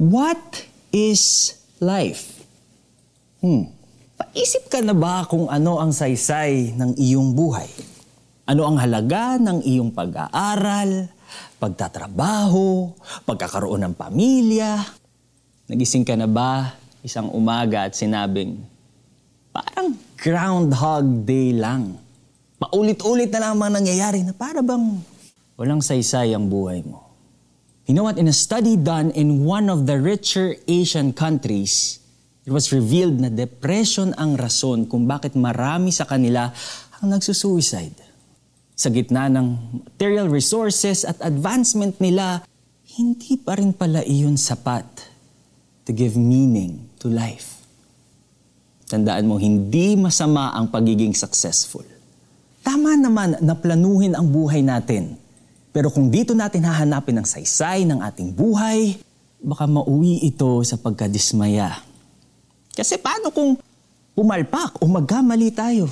What is life? Hmm. Paisip ka na ba kung ano ang saysay ng iyong buhay? Ano ang halaga ng iyong pag-aaral, pagtatrabaho, pagkakaroon ng pamilya? Nagising ka na ba isang umaga at sinabing, parang groundhog day lang. Paulit-ulit na lamang nangyayari na para bang walang saysay ang buhay mo. You know what? In a study done in one of the richer Asian countries, it was revealed na depression ang rason kung bakit marami sa kanila ang nagsusuicide. Sa gitna ng material resources at advancement nila, hindi pa rin pala iyon sapat to give meaning to life. Tandaan mo, hindi masama ang pagiging successful. Tama naman na planuhin ang buhay natin pero kung dito natin hahanapin ang saysay ng ating buhay, baka mauwi ito sa pagkadismaya. Kasi paano kung pumalpak o magkamali tayo?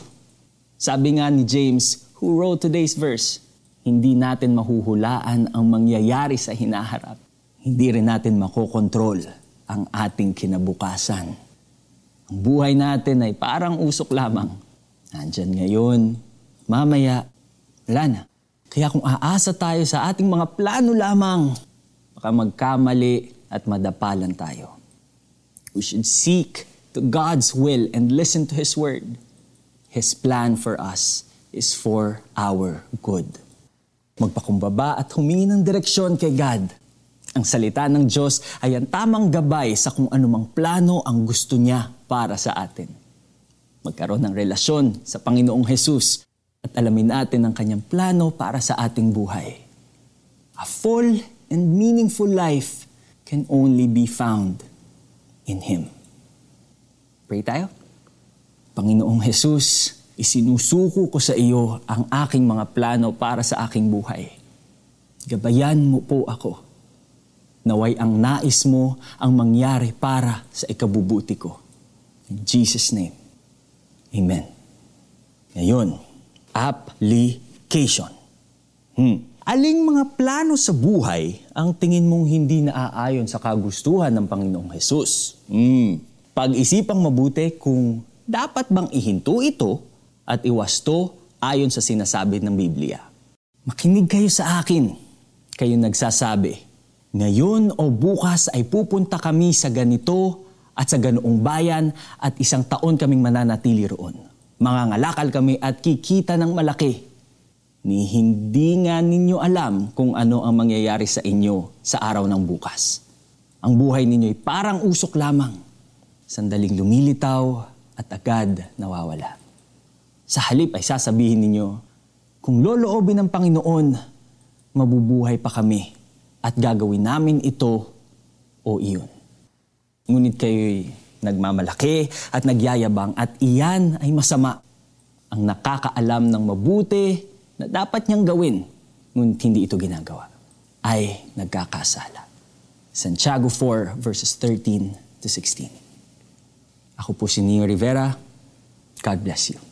Sabi nga ni James, who wrote today's verse, hindi natin mahuhulaan ang mangyayari sa hinaharap. Hindi rin natin makokontrol ang ating kinabukasan. Ang buhay natin ay parang usok lamang. Nandyan ngayon, mamaya, wala na. Kaya kung aasa tayo sa ating mga plano lamang, baka magkamali at madapalan tayo. We should seek to God's will and listen to His word. His plan for us is for our good. Magpakumbaba at humingi ng direksyon kay God. Ang salita ng Diyos ay ang tamang gabay sa kung anumang plano ang gusto niya para sa atin. Magkaroon ng relasyon sa Panginoong Hesus at alamin natin ang kanyang plano para sa ating buhay. A full and meaningful life can only be found in Him. Pray tayo. Panginoong Jesus, isinusuko ko sa iyo ang aking mga plano para sa aking buhay. Gabayan mo po ako. Naway ang nais mo ang mangyari para sa ikabubuti ko. In Jesus' name, Amen. Ngayon, application. Hmm. Aling mga plano sa buhay ang tingin mong hindi naaayon sa kagustuhan ng Panginoong Hesus? Hmm. Pag-isipang mabuti kung dapat bang ihinto ito at iwasto ayon sa sinasabi ng Biblia. Makinig kayo sa akin. Kayo nagsasabi, ngayon o bukas ay pupunta kami sa ganito at sa ganoong bayan at isang taon kaming mananatili roon. Mangangalakal kami at kikita ng malaki. Ni hindi nga ninyo alam kung ano ang mangyayari sa inyo sa araw ng bukas. Ang buhay ninyo ay parang usok lamang. Sandaling lumilitaw at agad nawawala. Sa halip ay sasabihin ninyo, kung loloobin ng Panginoon, mabubuhay pa kami at gagawin namin ito o iyon. Ngunit kayo'y nagmamalaki at nagyayabang at iyan ay masama. Ang nakakaalam ng mabuti na dapat niyang gawin, ngunit hindi ito ginagawa, ay nagkakasala. Santiago 4 verses 13 to 16. Ako po si Neo Rivera. God bless you.